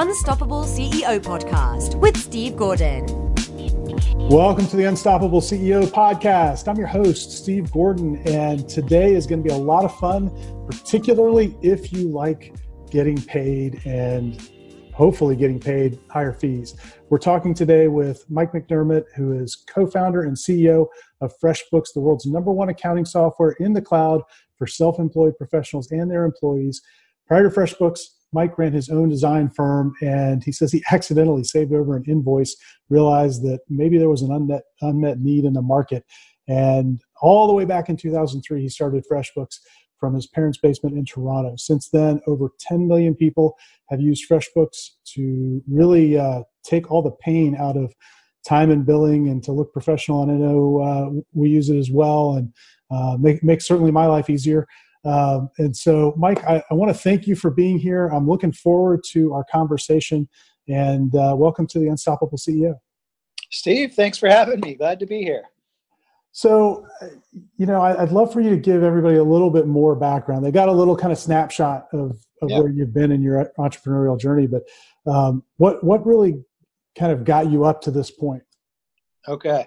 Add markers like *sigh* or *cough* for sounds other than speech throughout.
Unstoppable CEO podcast with Steve Gordon. Welcome to the Unstoppable CEO podcast. I'm your host, Steve Gordon, and today is going to be a lot of fun, particularly if you like getting paid and hopefully getting paid higher fees. We're talking today with Mike McDerment, who is co founder and CEO of FreshBooks, the world's number one accounting software in the cloud for self employed professionals and their employees. Prior to FreshBooks, Mike ran his own design firm and he says he accidentally saved over an invoice, realized that maybe there was an unmet, unmet need in the market. And all the way back in 2003, he started FreshBooks from his parents' basement in Toronto. Since then, over 10 million people have used FreshBooks to really uh, take all the pain out of time and billing and to look professional. And I know uh, we use it as well and uh, make, make certainly my life easier. Um, and so, Mike, I, I want to thank you for being here. I'm looking forward to our conversation and uh, welcome to the Unstoppable CEO. Steve, thanks for having me. Glad to be here. So, you know, I, would love for you to give everybody a little bit more background. They got a little kind of snapshot of, of yep. where you've been in your entrepreneurial journey, but um, what what really kind of got you up to this point? Okay.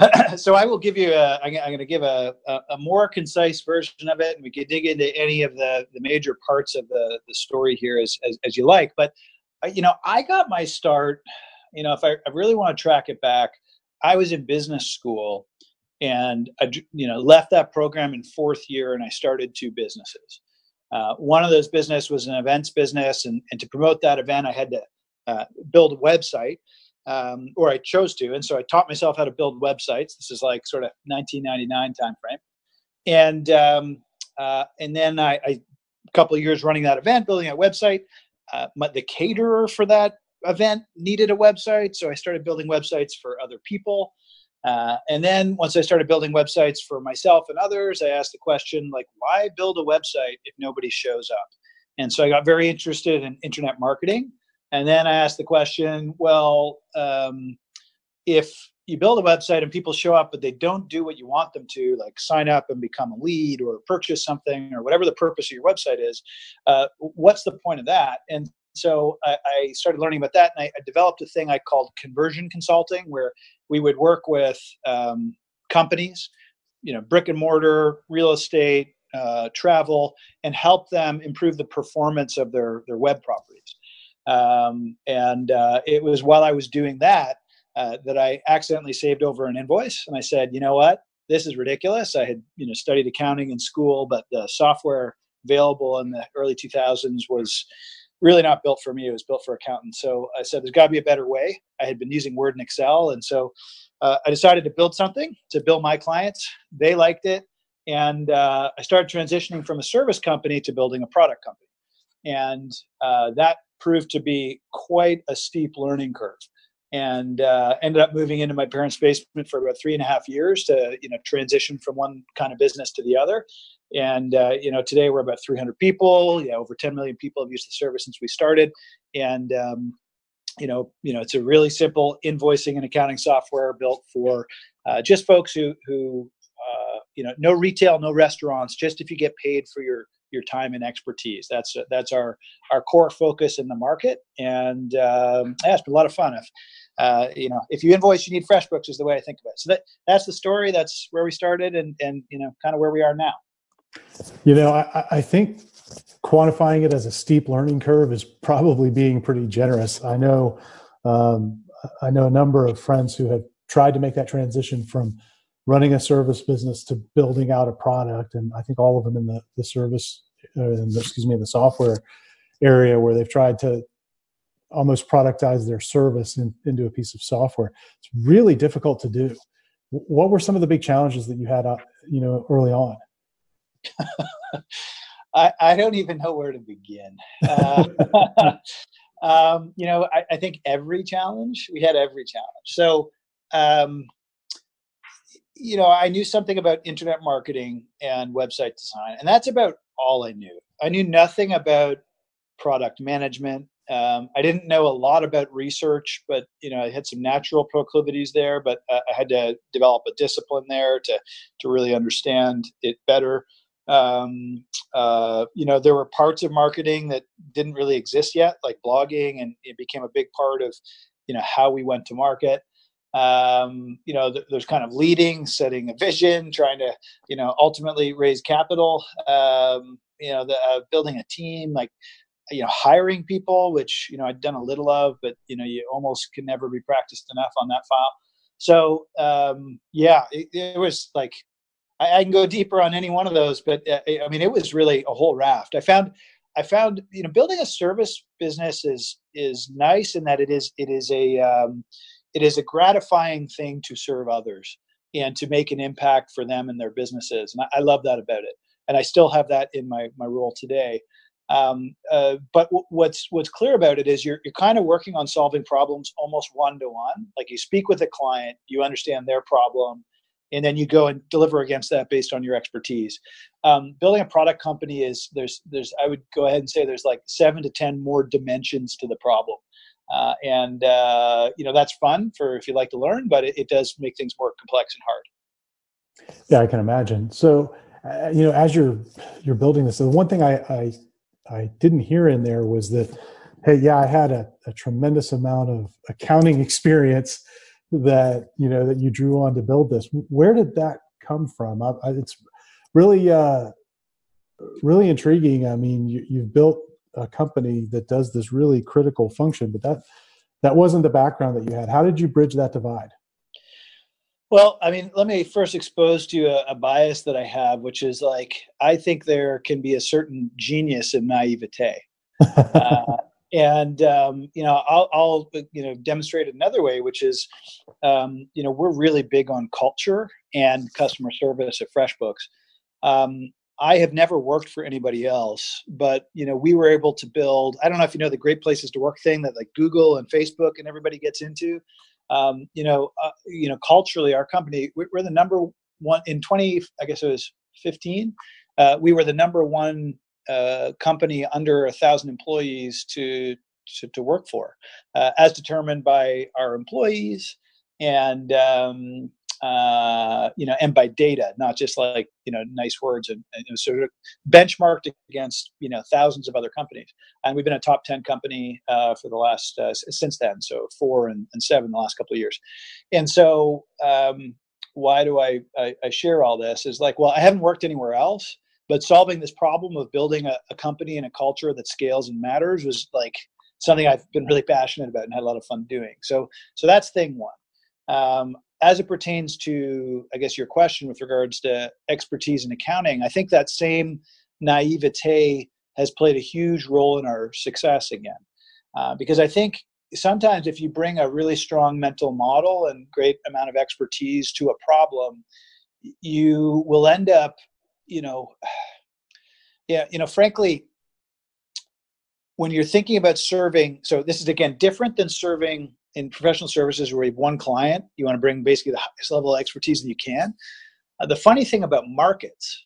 *clears throat* so I will give you a. I'm going to give a, a, more concise version of it, and we can dig into any of the the major parts of the the story here as as, as you like. But uh, you know, I got my start. You know, if I, I really want to track it back, I was in business school, and I you know left that program in fourth year, and I started two businesses. Uh, one of those business was an events business, and, and to promote that event, I had to uh, build a website um, or I chose to. And so I taught myself how to build websites. This is like sort of 1999 timeframe. And, um, uh, and then I, I, a couple of years running that event, building a website. Uh, my, the caterer for that event needed a website. So I started building websites for other people. Uh, and then once I started building websites for myself and others, I asked the question like, why build a website if nobody shows up? And so I got very interested in internet marketing. And then I asked the question, well, um, if you build a website and people show up, but they don't do what you want them to, like sign up and become a lead or purchase something or whatever the purpose of your website is, uh, what's the point of that? And so I, I started learning about that, and I, I, developed a thing I called conversion consulting, where we would work with um, companies, you know, brick and mortar, real estate, uh, travel, and help them improve the performance of their their web properties. Um, and uh, it was while I was doing that uh, that I accidentally saved over an invoice, and I said, you know what, this is ridiculous. I had you know studied accounting in school, but the software available in the early 2000s was really not built for me. It was built for accountants. So I said, there's got to be a better way. I had been using Word and Excel, and so uh, I decided to build something to bill my clients. They liked it, and uh, I started transitioning from a service company to building a product company, and uh, that proved to be quite a steep learning curve and uh, ended up moving into my parents' basement for about three and a half years to you know transition from one kind of business to the other. And uh, you know today we're about 300 people. Yeah, over 10 million people have used the service since we started. And um, you know you know it's a really simple invoicing and accounting software built for uh, just folks who who uh, you know no retail, no restaurants. Just if you get paid for your your time and expertise. That's that's our our core focus in the market, and um, yeah, it's been a lot of fun. If uh, you know, if you invoice, you need FreshBooks is the way I think of it. So that that's the story. That's where we started, and and you know, kind of where we are now. You know, I, I think quantifying it as a steep learning curve is probably being pretty generous. I know, um, I know a number of friends who have tried to make that transition from running a service business to building out a product. And i think all of them in the, the service uh, in the, excuse me the software area where they've tried to almost productize their service in, into a piece of software. It's really difficult to do. What were some of the big challenges that you had uh, you know early on? *laughs* I, I, don't even know where to begin. Uh, *laughs* um, you know I, I, think every challenge we had every challenge. So um, you know, I knew something about internet marketing and website design, and that's about all I knew. I knew nothing about product management. Um, I didn't know a lot about research, but you know, I had some natural proclivities there. But uh, I had to develop a discipline there to to really understand it better. Um, uh, you know, there were parts of marketing that didn't really exist yet, like blogging, and it became a big part of you know how we went to market. Um, you know, th- there's kind of leading, setting a vision, trying to you know ultimately raise capital. Um, you know, the, uh, building a team, like you know hiring people which you know i'd done a little of but you know you almost can never be practiced enough on that file so um yeah it, it was like I, I, can go deeper on any one of those but uh, i mean it was really a whole raft i found i found you know building a service business is is nice in that it is it is a um, it is a gratifying thing to serve others and to make an impact for them and their businesses and I, I love that about it and i still have that in my my role today um, uh, but w- what's what's clear about it is you're you're kind of working on solving problems almost one to one. Like you speak with a client, you understand their problem, and then you go and deliver against that based on your expertise. Um, building a product company is there's there's I would go ahead and say there's like seven to ten more dimensions to the problem. Uh, and uh, you know that's fun for if you like to learn, but it, it, does make things more complex and hard. Yeah, I can imagine. So, uh, you know, as you're you're building this, the one thing I, I I didn't hear in there was that, hey, yeah, I had a, a tremendous amount of accounting *laughs* experience that you know that you drew on to build this. Where did that come from? I, I, it's really uh, really intriguing. I mean, you, you've built a company that does this really critical function, but that that wasn't the background that you had. How did you bridge that divide? Well, I mean, let me first expose to you a, a, bias that I have, which is like I think there can be a certain genius in naivete, *laughs* uh, and um, you know, I'll, I'll, you know demonstrate another way, which is, um, you know, we're really big on culture and customer service at FreshBooks. Um, I have never worked for anybody else, but you know, we were able to build. I don't know if you know the great places to work thing that like Google and Facebook and everybody gets into um, you know, uh, you know, culturally, our company we're the number one in 20. I guess it was 15. Uh, we were the number one uh, company under a thousand employees to, to, to work for, uh, as determined by our employees and um, uh, you know, and by data, not just like you know nice words, and, and sort of benchmarked against you know thousands of other companies. And we've been a top ten company uh, for the last uh, since then, so four and, and seven the last couple of years. And so, um, why do I, I, I share all this? Is like, well, I haven't worked anywhere else, but solving this problem of building a, a company and a culture that scales and matters was like something I've been really passionate about and had a lot of fun doing. So, so that's thing one. Um, as it pertains to, I guess, your question with regards to expertise in accounting, I think that same naivete has played a huge role in our success again. Uh, because I think sometimes if you bring a really strong mental model and great amount of expertise to a problem, you will end up, you know, *sighs* yeah, you know, frankly, when you're thinking about serving, so this is again different than serving in professional services where you have one client, you want to bring basically the highest level of expertise that you can. Uh, the funny thing about markets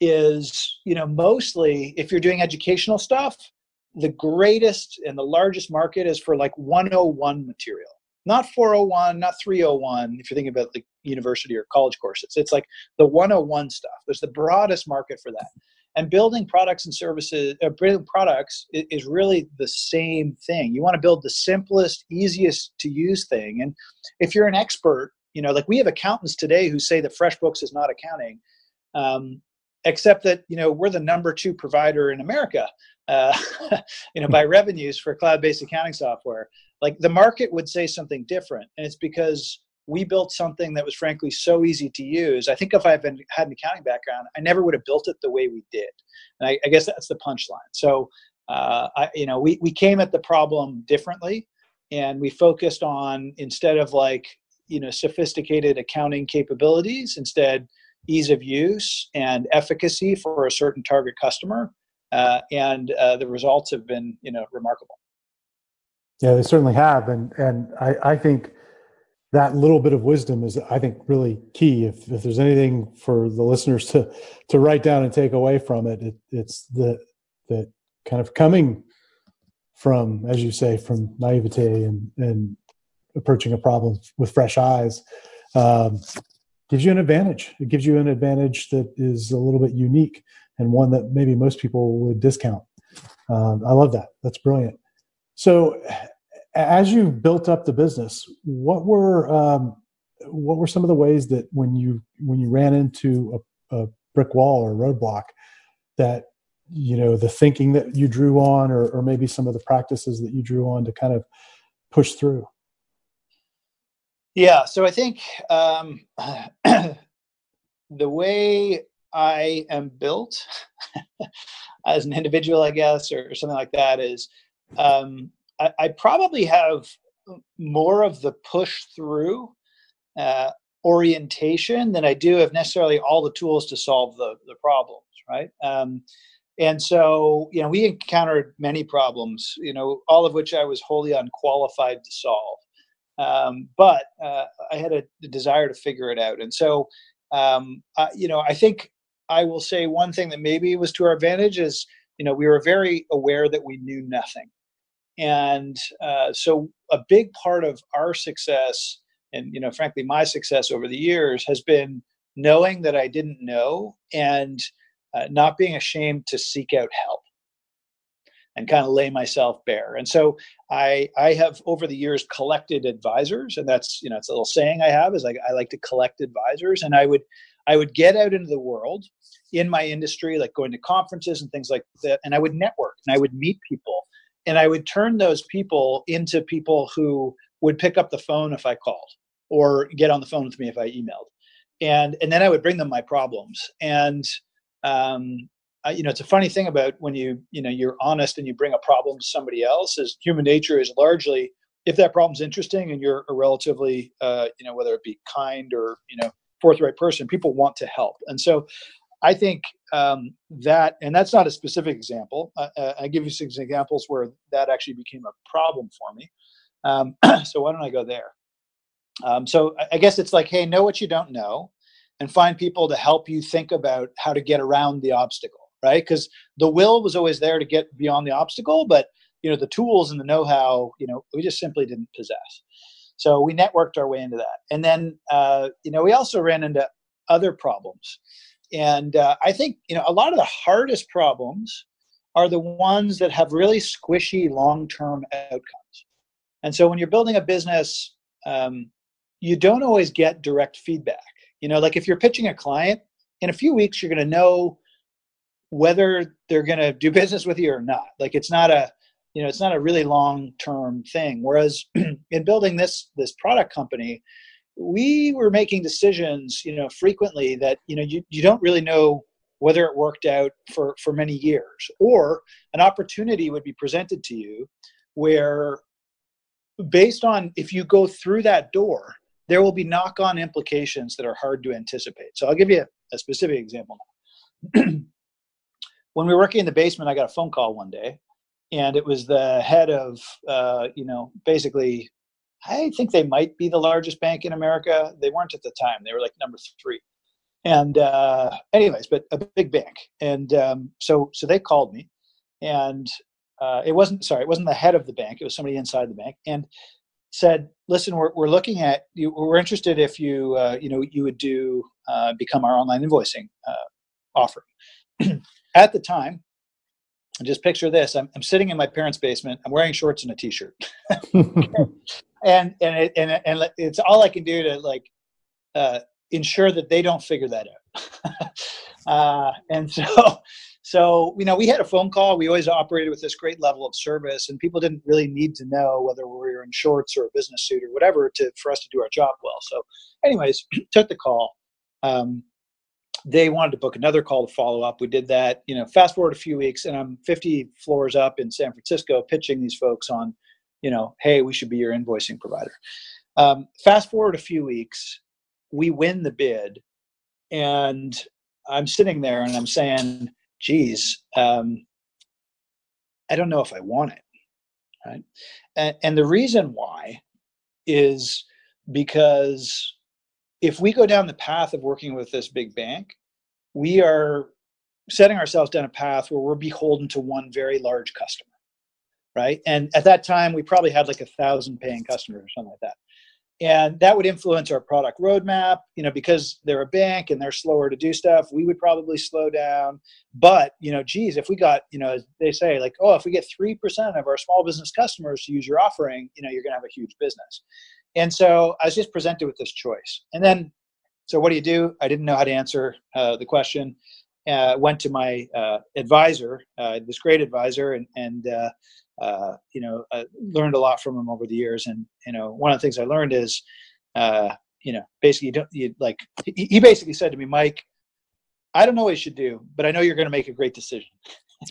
is, you know, mostly if you're doing educational stuff, the greatest and the largest market is for like 101 material, not 401, not 301. If you're thinking about the university or college courses, it's like the 101 stuff. There's the broadest market for that and building products and services uh, building products is really the same thing. You want to build the simplest easiest to use thing. And if you're an expert you know like we have accountants today who say that freshbooks is not accounting um, except that you know we're the number two provider in america uh, *laughs* you know by *laughs* revenues for cloud-based accounting software. Like the market would say something different. And it's because we built something that was frankly so easy to use. I think if I had had an accounting background, I never would have built it the way we did. And I, I guess that's the punchline. So, uh, I, you know, we, we came at the problem differently and we focused on instead of like, you know, sophisticated accounting capabilities, instead ease of use and efficacy for a certain target customer. Uh, and uh, the results have been, you know, remarkable. Yeah, they certainly have. And, and I, I think, that little bit of wisdom is i think really key if, if there's anything for the listeners to to write down and take away from it, it it's the that kind of coming from as you say from naivete and and approaching a problem with fresh eyes um, gives you an advantage. It gives you an advantage that is a little bit unique and one that maybe most people would discount. Um, I love that. That's brilliant. So, as you built up the business, what were um, what were some of the ways that when you when you ran into a, a brick wall or a roadblock that you know the thinking that you drew on or, or maybe some of the practices that you drew on to kind of push through? Yeah so i think um, *clears throat* the way i am built *laughs* as an individual i guess or, something like that is um, I, I, probably have more of the push through uh, orientation than i do of necessarily all the tools to solve the, the problems right? Um, and so you know we encountered many problems you know all of which i was wholly unqualified to solve. Um, but uh, i had a, a, desire to figure it out. And so um, you know i think i will say one thing that maybe was to our advantage is you know we were very aware that we knew nothing and uh, so a big part of our success and you know frankly my success over the years has been knowing that i didn't know and uh, not being ashamed to seek out help and kind of lay myself bare. And so I I have over the years collected advisors, and that's you know it's a little saying I have is like I like to collect advisors, and I would I would get out into the world in my industry, like going to conferences and things like that, and I would network and I would meet people, and I would turn those people into people who would pick up the phone if I called or get on the phone with me if I emailed, and and then I would bring them my problems and um, you know, it's a funny thing about when you, you know, you're honest and you bring a problem to somebody else. Is human nature is largely if that problem's interesting and you're a relatively, uh, you know, whether it be kind or you know forthright person, people want to help. And so, I think um, that, and that's not a specific example. Uh, I give you some examples where that actually became a problem for me. Um, *clears throat* so why don't I go there? Um, so I guess it's like, hey, know what you don't know and find people to help you think about how to get around the obstacle right because the will was always there to get beyond the obstacle but you know the tools and the know-how you know we just simply didn't possess so we networked our way into that and then uh, you know we also ran into other problems and uh, i think you know a lot of the hardest problems are the ones that have really squishy long-term outcomes and so when you're building a business um, you don't always get direct feedback you know, like if you're pitching a client, in a few weeks you're going to know whether they're going to do *laughs* business with you or not. Like it's not a, you know, it's not a really long term thing. Whereas *clears throat* in building this this product company, we were making decisions, you know, frequently that you know you, you don't really know whether it worked out for for many years, or an opportunity would be presented to you where based on if you go through that door there will be knock on implications that are hard to anticipate. So I'll give you a, specific example *clears throat* when we were working in the basement, I got a phone call one day, and it was the head of, uh, you know, basically, I think they might be the largest bank in America. They weren't at the time; they were like number three. And uh, anyways, but a big bank, and um, so so they called me, and uh, it wasn't sorry, it wasn't the head of the bank; it was somebody inside the bank, and said, "Listen, we're, we're looking at you. We're interested if you uh, you know you would do uh, become our online invoicing uh, offering." *clears throat* at the time, just picture this: I'm, I'm sitting in my parents' basement. I'm wearing shorts and a t-shirt, *laughs* *laughs* and and it, and and it's all I can do to like uh, ensure that they don't figure that out. *laughs* Uh, and so *laughs* so, you know, we had a phone call. We always operated with this great level of service, and people didn't really need to know whether we were in shorts or a business suit or whatever to for us to do our job well. So, anyways, *clears throat* took the call. Um, they wanted to book another call to follow up. We did that. You know, fast forward a few weeks, and I'm 50 floors up in San Francisco pitching these folks on, you know, hey, we should be your invoicing provider. Um, fast forward a few weeks, we win the bid, and I'm sitting there and I'm saying geez, um, I don't know if I want it. Right. And, and the reason why is because if we go down the path of working with this big bank, we are setting ourselves down a path where we're beholden to one very large customer. Right. And at that time, we probably had like a thousand paying customers or something like that. and that would influence our product roadmap you know because they're a bank and they're slower to do stuff we would probably slow down. But you know geez if we got you know they say like oh if we get 3% of our small business customers to use your offering you know you're going to have a huge business. And so i was just presented with this choice. And then so what do you do? I didn't know how to answer uh, the question. Uh, went to my uh, advisor uh, this great advisor and and uh, you know, uh, learned a lot from him over the years. And you know, one of the things I learned is, uh, you know, basically you don't you like. He, he basically said to me, Mike, I don't know what you should do, but I know you're going to make a great decision.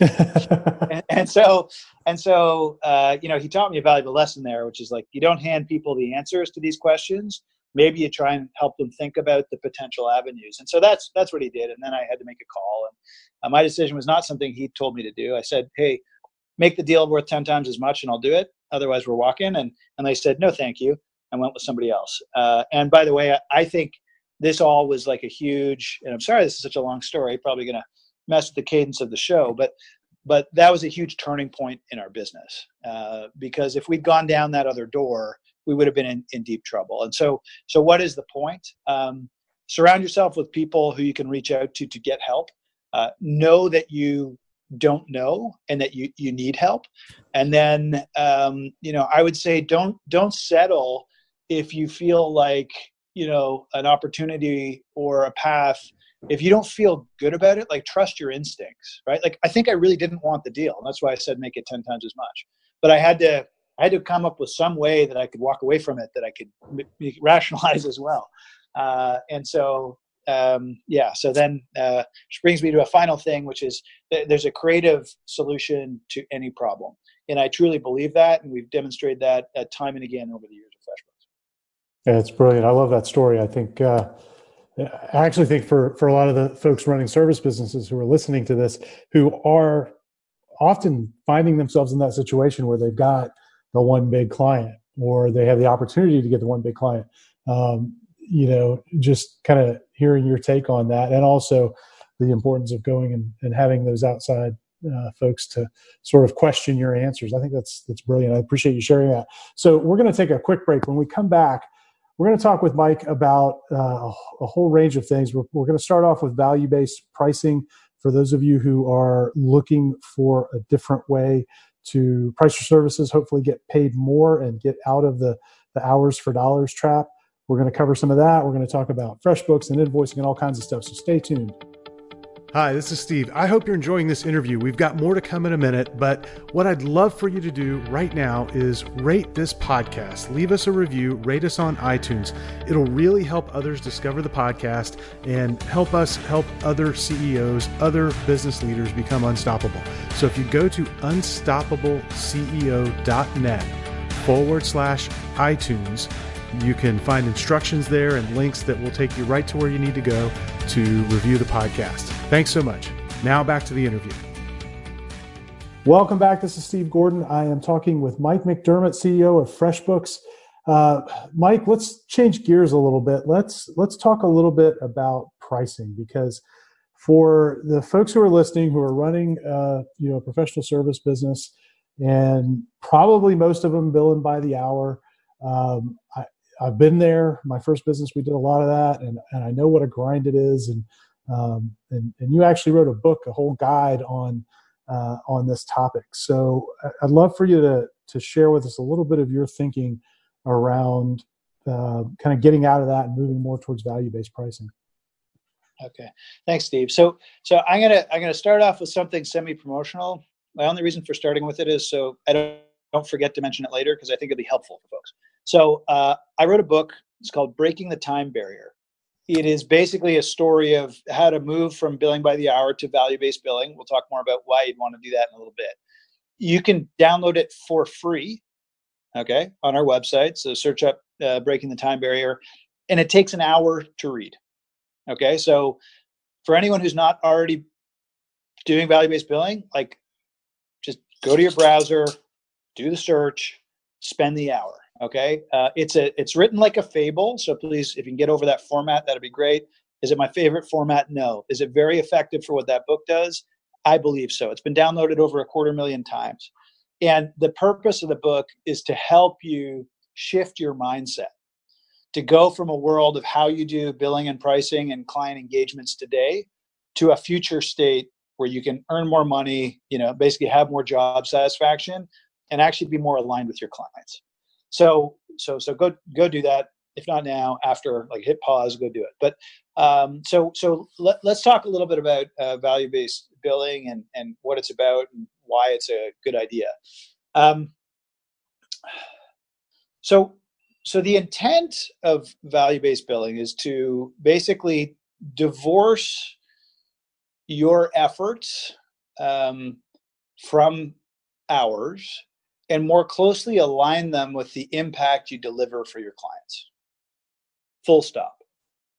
*laughs* and, and, so, and so, uh, you know, he taught me a valuable lesson there, which is like you don't hand people the answers to these questions. Maybe you try and help them think about the potential avenues. And so that's that's what he did. And then I had to make a call. And uh, my decision was not something he told me to do. I said, "Hey, make the deal worth 10 times as much and I'll do it. Otherwise, we're walking. And, and they said, no, thank you. and went with somebody else. Uh, and by the way, I, I, think this all was like a huge, and I'm sorry this is such a long story, probably going to mess with the cadence of the show, but but that was a huge turning point in our business uh, because if we'd gone down that other door, we would have been in, in deep trouble. And so, so what is the point? Um, surround yourself with people who you can reach out to to get help. Uh, know that you don't know and that you you need help. And then um, you know i would say don't don't settle if you feel like you know an opportunity or a path if you don't feel good about it like trust your instincts right? Like i think i really didn't want the deal. And that's why i said make it 10 times as much. But i had to i had to come up with some way that i could walk away from it that i could m- rationalize as well. Uh, and so um, yeah, so then uh, which brings me to a final thing, which is th- there's a creative solution to any problem, and I truly believe that, and we've demonstrated that uh, time and again over the years of FreshBooks. Yeah, it's brilliant. I love that story. I think uh, I actually think for for a lot of the folks running service businesses who are listening to this, who are often finding themselves in that situation where they've got the one big client or they have the opportunity to get the one big client. Um, you know, just kind of hearing your take on that, and also the importance of going and, and having those outside uh, folks to sort of question your answers. I think that's that's brilliant. I appreciate you sharing that. So we're going to take a quick break. When we come back, we're going to talk with Mike about uh, a whole range of things. We're, we're going to start off with value based pricing for those of you who are looking for a different way to price your services, hopefully get paid more and get out of the the hours for dollars trap. We're going to cover some of that. We're going to talk about FreshBooks and invoicing and all kinds of stuff. So stay tuned. Hi, this is Steve. I hope you're enjoying this interview. We've got more to come in a minute, but what I'd love for you to do right now is rate this podcast. Leave us a review, rate us on iTunes. It'll really help others discover the podcast and help us help other CEOs, other business leaders become unstoppable. So if you go to unstoppableceo.net forward slash iTunes, you can find instructions there and links that will take you right to where you need to go to review the podcast. Thanks so much. Now back to the interview. Welcome back. This is Steve Gordon. I am talking with Mike McDerment, CEO of FreshBooks. Uh, Mike, let's change gears a little bit. Let's let's talk a little bit about pricing because for the folks who are listening who are running uh, you know a professional service business and probably most of them billing by the hour um, I, I've been there. My first business, we did a lot of that, and, and I know what a grind it is. And um, and and you actually wrote a book, a whole guide on uh, on this topic. So I'd love for you to to share with us a little bit of your thinking around uh, kind of getting out of that and moving more towards value based pricing. Okay, thanks, Steve. So so I'm gonna I'm gonna start off with something semi promotional. My only reason for starting with it is so I don't don't forget to mention it later because I think it'll be helpful for folks. So uh, I wrote a book. It's called Breaking the Time Barrier. It is basically a story of how to move from billing by the hour to value based billing. We'll talk more about why you'd want to do that in a little bit. You can download it for free, okay, on our website. So search up uh, Breaking the Time Barrier, and it takes an hour to read. Okay, so for anyone who's not already doing value based billing, like just go to your browser, do the search, spend the hour Okay, uh, it's a it's written like a fable. So please, if you can get over that format, that'd be great. Is it my favorite format? No. Is it very effective for what that book does? I believe so. It's been downloaded over a quarter million times. And the purpose of the book is to help you shift your mindset. to go from a world of how you do billing and pricing and client engagements today to a future state where you can earn more money, you know, basically have more job satisfaction and actually be more aligned with your clients. So so so go go do that. If not now, after like hit pause, go do it. But um, so so let, us talk a little bit about uh, value based billing and and what it's about and why it's a good idea. Um, so so the intent of value-based billing is to basically divorce your efforts um, from hours and more closely align them with the impact you deliver for your clients. Full stop.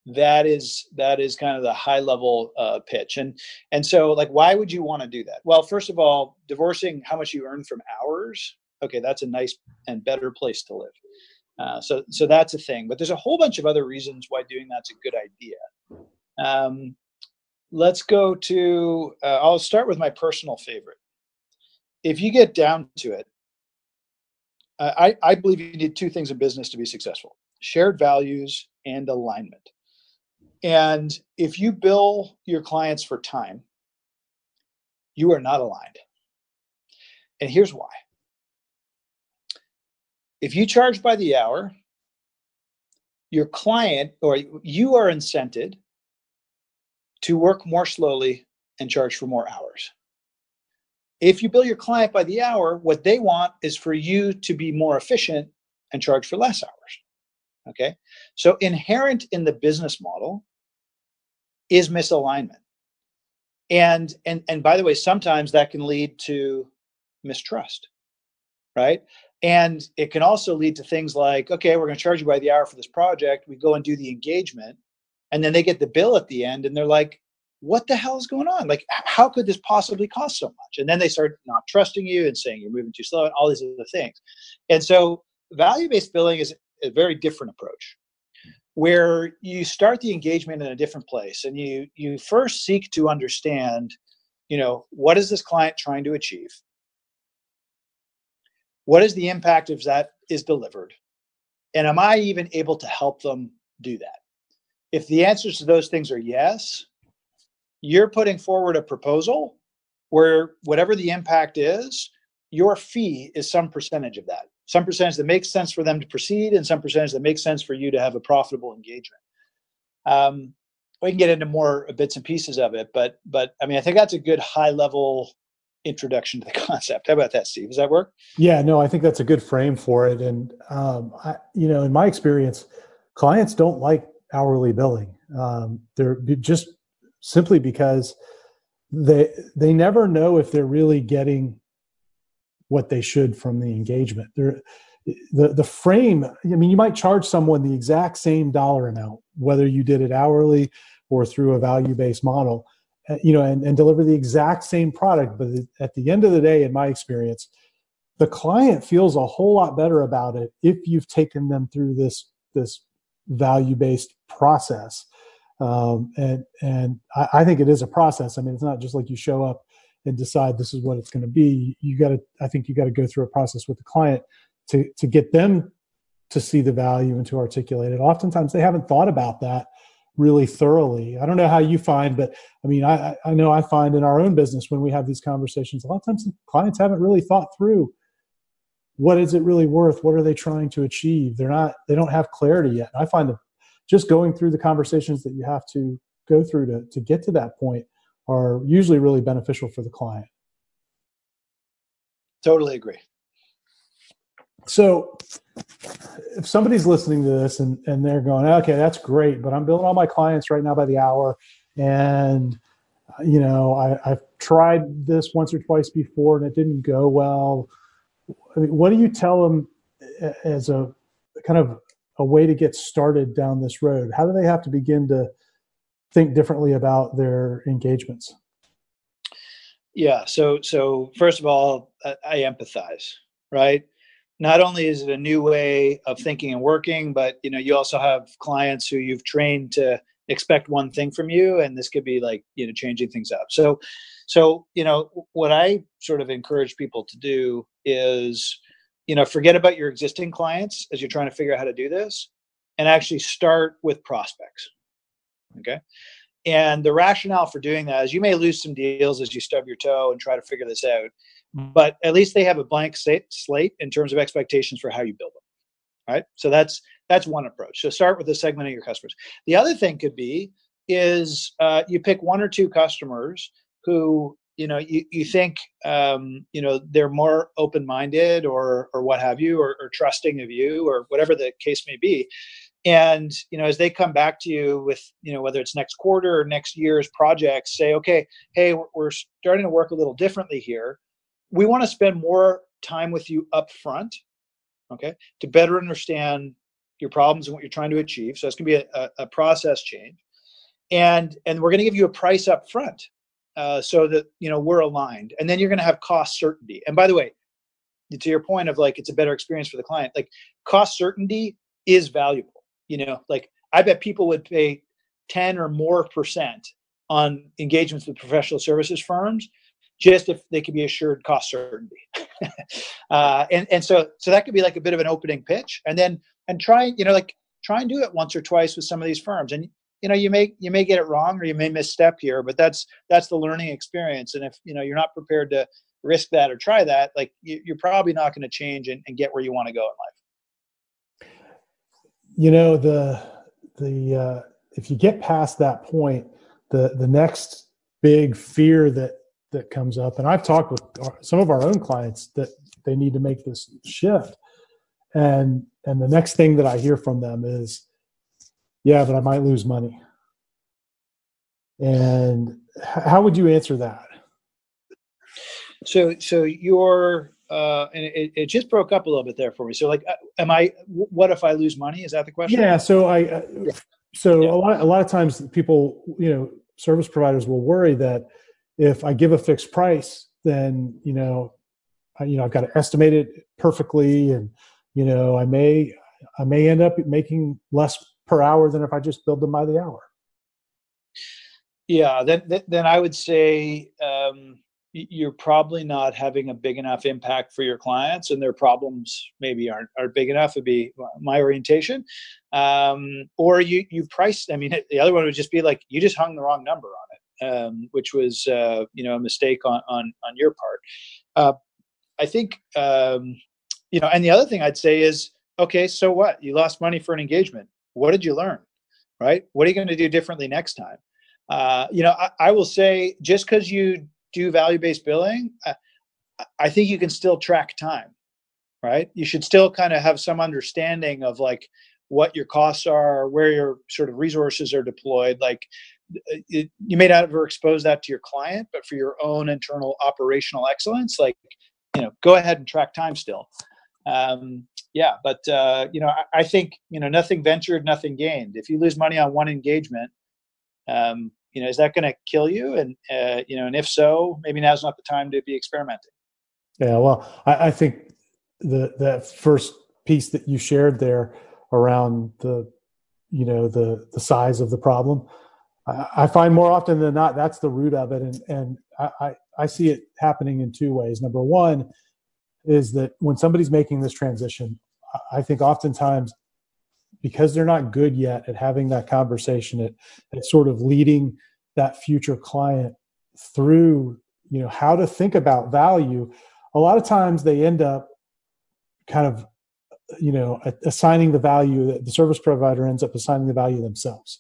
That is that is kind of the high level uh, pitch. And and so like why would you want to do that? Well first of all divorcing how much you earn from hours? Okay that's a nice and better place to live. Uh, so so that's a thing but there's a whole bunch of other reasons why doing that's a good idea. Um, let's go to uh, i'll start with my personal favorite. If you get down to it I, I believe you need two things in business to be successful shared values and alignment and if you bill your clients for time, you are not aligned. And here's why. If you charge by the hour, your client or you are incented to work more slowly and charge for more hours. If you bill your client by the hour, what they want is for you to be more efficient and charge for less hours. Okay. So inherent in the business model is misalignment. And and and by the way, sometimes that can lead to mistrust, right? And it can also lead to things like, okay, we're going to charge you by the hour for this project. We go and do the engagement, and then they get the bill at the end, and they're like, what the hell is going on? Like, how could this possibly cost so much? And then they start not trusting you and saying you're moving too slow and all these other things. And so value based billing is a very different approach where you start the engagement in a different place and you you first seek to understand you know what is this client trying to achieve what is the impact if that is delivered and am i even able to help them do that if the answers to those things are yes you're putting forward a proposal where whatever the impact is your fee is some percentage of that. Some percentage that makes sense for them to proceed and some percentage that makes sense for you to have a profitable engagement. Um, we can get into more bits and pieces of it but but i mean i think that's a good high level introduction to the *laughs* concept. How about that steve? Does that work? Yeah no i think that's a good frame for it. And um, I, you know in my experience clients don't like hourly billing. Um, they're just simply because they they never know if they're really getting what they should from the engagement. There, the the frame. I mean, you might charge someone the exact same dollar amount, whether you did it hourly or through a value based model, uh, you know, and, and deliver the exact same product. But at the end of the day, in my experience, the client feels a whole lot better about it if you've taken them through this this value based process. Um, and and I, I think it is a process. I mean, it's not just like you show up and decide this is what it's going to be. You got to i think you got to go through a process with the client to to get them to see the value and to articulate it. Oftentimes they haven't thought about that really thoroughly. I don't know how you find but i mean i i know i find in our own business when we have these conversations a lot of times clients haven't really thought through what is it really worth? What are they trying to achieve? They're not they don't have clarity yet. I find that just going through the conversations that you have to go through to, to get to that point are usually really beneficial for the client. Totally agree. So if somebody's listening to this and, and they're going, okay, that's great, but I'm billing all my clients right now by the hour. And, you know, I, I've tried this once or twice before and it didn't go well. I mean, what do you tell them as a kind of a way to get started down this road? How do they have to begin to think differently about their engagements? Yeah. So, so first of all, I empathize, right? Not only is it a new way of thinking and working, but you know, you also have clients who you've trained to expect one thing from you, and this could be like you know changing things up. So, so you know, what I sort of encourage people to do is, you know, forget about your existing clients as you're trying to figure out how to do this, and actually start with prospects. Okay. And the rationale for doing that is you may lose some deals as you stub your toe and try to figure this out, but at least they have a blank slate in terms of expectations for how you build them. Right. So that's that's one approach. So start with the segment of your customers. The other thing could be is uh, you pick one or two customers who you know you, you think um, you know they're more open-minded or or what have you or, or trusting of you or whatever the case may be. And you know as they come back to you with you know whether it's next quarter or next year's projects say okay hey we're starting to work a little differently here. We want to spend more time with you up front okay to better understand your problems and what you're trying to achieve. So it's going to be a, a process change. And and we're going to give you a price up front uh, so that you know we're aligned. And then you're going to have cost certainty. And by the way to your point of like it's a better experience for the client like cost certainty is valuable you know? Like i bet people would pay 10 or more percent on engagements with professional services firms just if they could be assured cost certainty. *laughs* Uh, and and so so that could be like a bit of an opening pitch. And then and try you know like try and do it once or twice with some of these firms. And you know you may you may get it wrong or you may misstep here but that's that's the learning experience. And if you know you're not prepared to risk that or try that like you, are probably not going to change and, and, get where you want to go in life. You know the the uh, if you get past that point the the next big fear that that comes up and i've talked with some of our own clients that they need to make this shift. And and the next thing that i hear from them is yeah, but I might lose money. And how would you answer that? So, so your uh, and it, it just broke up a little bit there for me. So, like, uh, am I? What if I lose money? Is that the question? Yeah. So I. Uh, so yeah. a lot. A lot of times, people, you know, service providers will worry that if I give a fixed price, then you know, I, you know, I've got to estimate it perfectly, and you know, I may, I may end up making less per hour than if I just billed them by the hour. Yeah, then then I would say um, you're probably not having a big enough impact for your clients, and their problems maybe aren't are big enough. Would be my orientation, um, or you you priced. I mean, *laughs* the other one would just be like you just hung the wrong number on it, um, which was uh, you know a mistake on on on your part. Uh, I think um, you know, and the other thing I'd say is okay, so what? You lost money for an engagement what did you learn right? What are you going to do differently next time? Uh, you know I, I, will say just because you do value-based billing I, I think you can still track time right? You should still kind of have some understanding of like what your costs are where your sort of resources are deployed like it, you may not ever expose that to your client but for your own internal operational excellence like you know go ahead and track time still um, yeah, but uh, you know, I, I, think you know, nothing ventured, nothing gained. If you lose money on one engagement, um, you know, is that going to kill you? And uh, you know, and if so, maybe now's not the time to be experimenting. Yeah, well, I, I think the that first piece that you shared there around the, you know, the the size of the problem, I, I find more often than not that's the root of it, and and I, I see it happening in two ways. Number one is that when somebody's making this transition, I think oftentimes because they're not good yet at having that conversation, at, at sort of leading that future client through, you know, how to think about value, a lot of times they end up kind of, you know, assigning the value that the service provider ends up assigning the value themselves.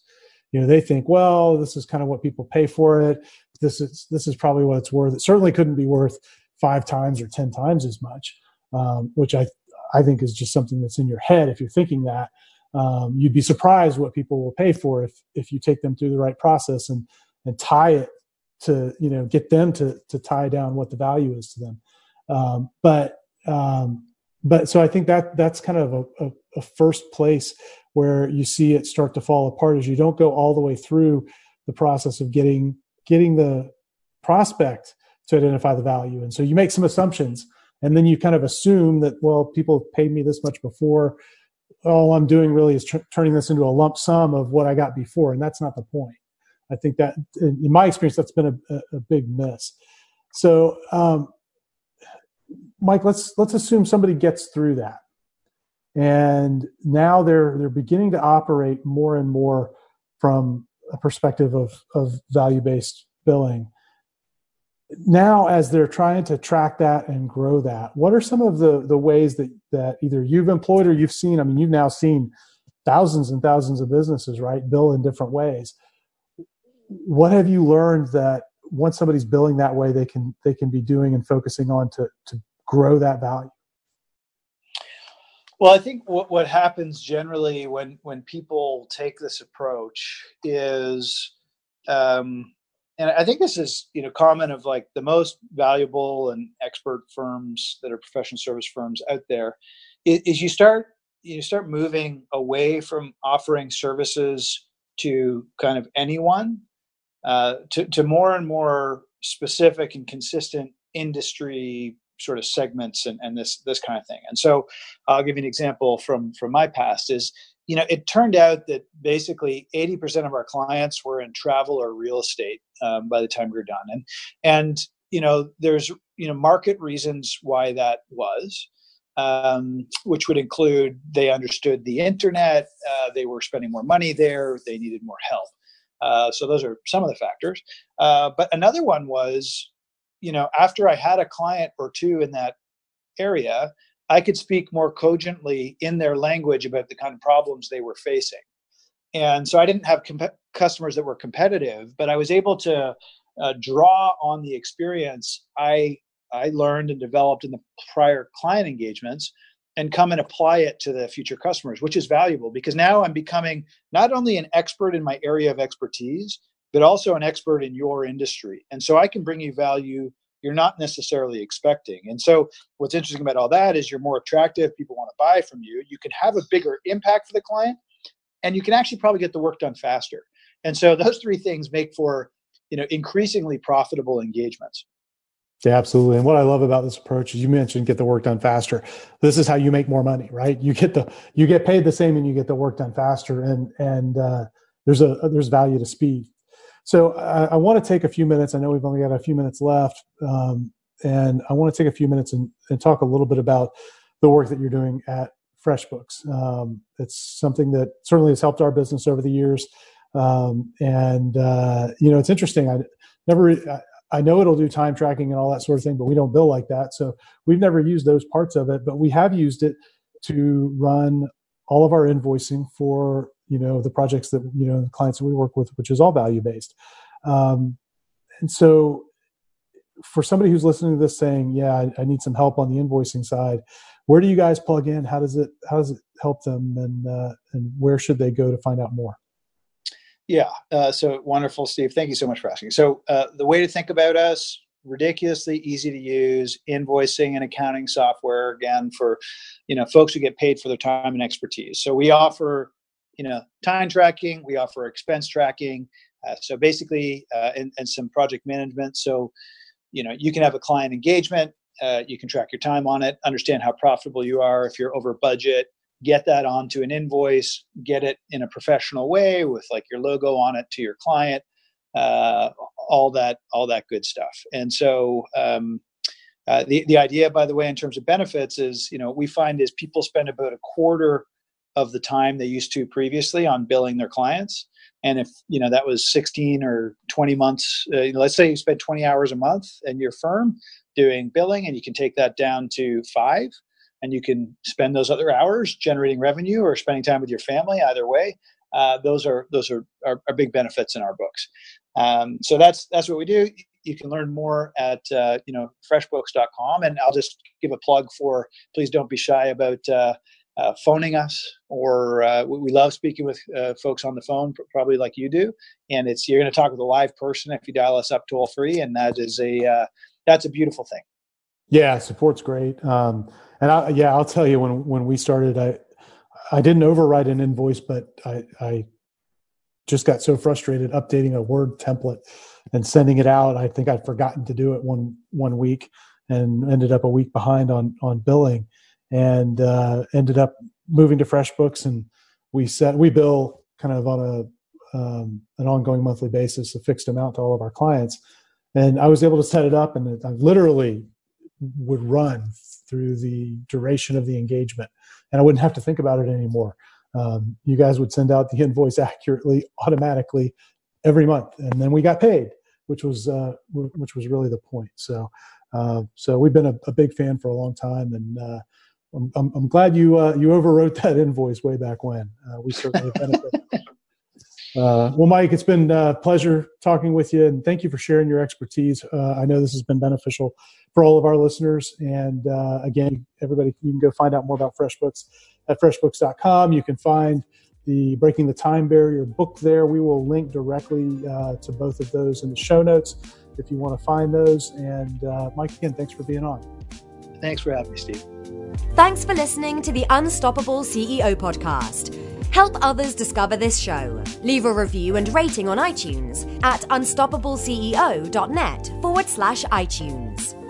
You know, they think, well, this is kind of what people pay for it. This is this is probably what it's worth. It certainly couldn't be worth five times or ten times as much, um, which I I think is just something that's in your head. If you're thinking that, um, you'd be surprised what people will pay for if if you take them through the right process and and tie it to you know get them to to tie down what the value is to them. Um, but um, but so I think that that's kind of a, a, a first place where you see it start to fall apart is you don't go all the way through the process of getting getting the prospect to identify the value. And so you make some assumptions and then you kind of assume that, well, people paid me this much before. All I'm doing really is turning this into a lump sum of what I got before. And that's not the point. I think that in my experience, that's been a, a big miss. So, um, Mike, let's, let's assume somebody gets through that. and now they're they're beginning to operate more and more from a perspective of of value based billing. Now, as they're trying to track that and grow that, what are some of the the ways that that either you've employed or you've seen? I mean, you've now seen thousands and thousands of businesses, right, bill in different ways. What have you learned that once somebody's billing that way, they can they can be doing and focusing on to to grow that value? Well, I think what, what happens generally when when people take this approach is, um, and I think this is you know common of like the most valuable and expert firms that are professional service firms out there, is, you start you start moving away from offering services to kind of anyone uh, to, to more and more specific and consistent industry sort of segments and, and this this kind of thing. And so I'll give you an example from from my past is you know it turned out that basically 80% of our clients were in travel or real estate um, by the time we were done and and you know there's you know market reasons why that was um, which would include they understood the internet uh, they were spending more money there they needed more help uh, so those are some of the factors. Uh, but another one was, you know, after I had a client or two in that area, I could speak more cogently in their language about the kind of problems they were facing. And so I didn't have customers that were competitive, but I was able to uh, draw on the experience I I learned and developed in the prior client engagements and come and apply it to the future customers, which is valuable because now I'm becoming not only an expert in my area of expertise, but also an expert in your industry. And so I can bring you value you're not necessarily expecting. And so what's interesting about all that is you're more attractive, people want to buy from you, you can have a bigger impact for the client, and you can actually probably get the work done faster. And so *laughs* those three things make for you know increasingly profitable engagements. Yeah, absolutely. And what I love about this approach is you mentioned get the work done faster. This is how you make more money, right? You get the you get paid the same and you get the work done faster, and and uh, there's a there's value to speed. So I, I want to take a few minutes. I know we've only got a few minutes left, um, and I want to take a few minutes and, and talk a little bit about the work that you're doing at FreshBooks. Um, it's something that certainly has helped our business over the years, um, and uh, you know it's interesting. I never I know it'll do time tracking and all that sort of thing, but we don't bill like that. So we've never used those parts of it, but we have used it to run all of our invoicing for you know the projects that you know the clients that we work with, which is all value based. Um, and so for somebody who's listening to this saying, "Yeah, I, I, need some help on the invoicing side," where do you guys plug in? How does it how does it help them, and uh, and where should they go to find out more? Yeah. Uh, so wonderful, Steve. Thank you so much for asking. So uh, the way to think about us, ridiculously easy to use invoicing and accounting software again for you know folks who get paid for their time and expertise so we offer you know time tracking we offer expense tracking uh, so basically uh, and, and some project management so you know you can have a client engagement uh, you can track your time on it understand how profitable you are if you're over budget get that onto an invoice, get it in a professional way with like your logo on it to your client, uh, all that, all that good stuff. And so, um, uh, the the idea, by the way, in terms of benefits, is you know we find is people spend about a quarter of the time they used to previously on billing their clients, and if you know that was 16 or 20 months, uh, let's say you spend 20 hours a month in your firm doing billing, and you can take that down to five and you can spend those other hours generating revenue or spending time with your family either way uh, those are those are, are, are, big benefits in our books. Um, so that's that's what we do. You can learn more at uh, you know freshbooks.com and i'll just give a plug for please don't be shy about uh, uh phoning us or uh, we love speaking with uh, folks on the phone probably like you do. And it's you're going to talk with a live person if you dial us up toll free and that is a that's a beautiful thing. Yeah support's great. Um, and I, yeah, I'll tell you when when we started, I I didn't overwrite an invoice, but I I just got so frustrated updating a Word template and sending it out. I think I'd forgotten to do it one one week and ended up a week behind on on billing, and uh, ended up moving to FreshBooks and we set we bill kind of on a um, an ongoing monthly basis, a fixed amount to all of our clients. And I was able to set it up, and I literally would run through the duration of the engagement and I wouldn't have to think about it anymore. Um, you guys would send out the invoice *laughs* accurately, automatically, every month, and then we got paid, which was uh, which was really the point. So, uh, so we've been a, a, big fan for a long time, and uh, I'm, I'm, I'm, glad you uh, you overwrote that invoice way back when. Uh, we certainly benefit. *laughs* Uh, well, Mike, it's been a pleasure talking with you, and thank you for sharing your expertise. Uh, I know this has been beneficial for all of our listeners. And uh, again, everybody, you can go find out more about FreshBooks at freshbooks.com. You can find the Breaking the Time Barrier book there. We will link directly uh, to both of those in the show notes if you want to find those. And uh, Mike, again, thanks for being on. Thanks for having me, Steve. Thanks for listening to the Unstoppable CEO podcast. Help others discover this show. Leave a review and rating on iTunes at unstoppableceo.net forward slash iTunes.